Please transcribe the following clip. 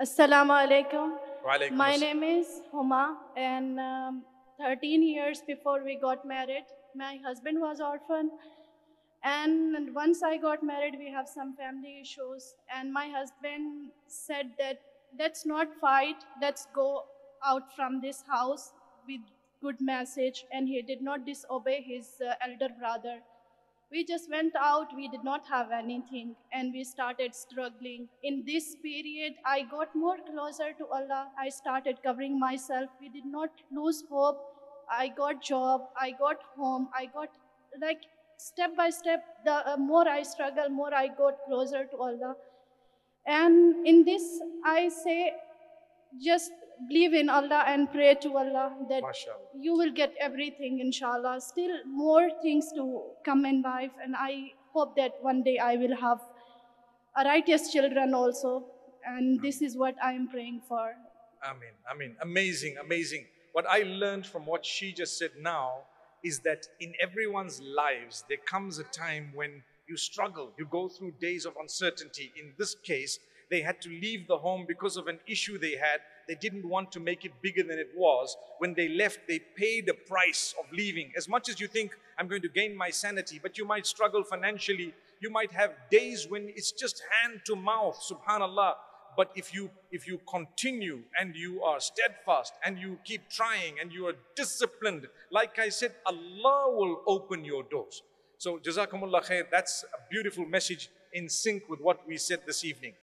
Assalamu alaikum. Walaikum My name is Huma, and um, 13 years before we got married, my husband was orphan. And once I got married, we have some family issues. And my husband said that let's not fight, let's go out from this house with good message. And he did not disobey his uh, elder brother. We just went out, we did not have anything, and we started struggling. In this period, I got more closer to Allah. I started covering myself. We did not lose hope. I got job, I got home, I got like step by step, the uh, more I struggle, more I got closer to Allah. And in this, I say, just believe in Allah and pray to Allah that MashaAllah. you will get everything inshallah still more things to come in life and i hope that one day i will have a righteous children also and mm. this is what i am praying for Amen. Amen. Amazing, amazing. What I learned from what she just said now is that in everyone's lives, there comes a time when you struggle, you go through days of uncertainty. In this case, they had to leave the home because of an issue they had. They didn't want to make it bigger than it was. When they left, they paid the price of leaving. As much as you think, I'm going to gain my sanity, but you might struggle financially. You might have days when it's just hand to mouth, subhanallah. But if you if you continue and you are steadfast and you keep trying and you are disciplined, like I said, Allah will open your doors. So Jazakumullah khair, that's a beautiful message in sync with what we said this evening.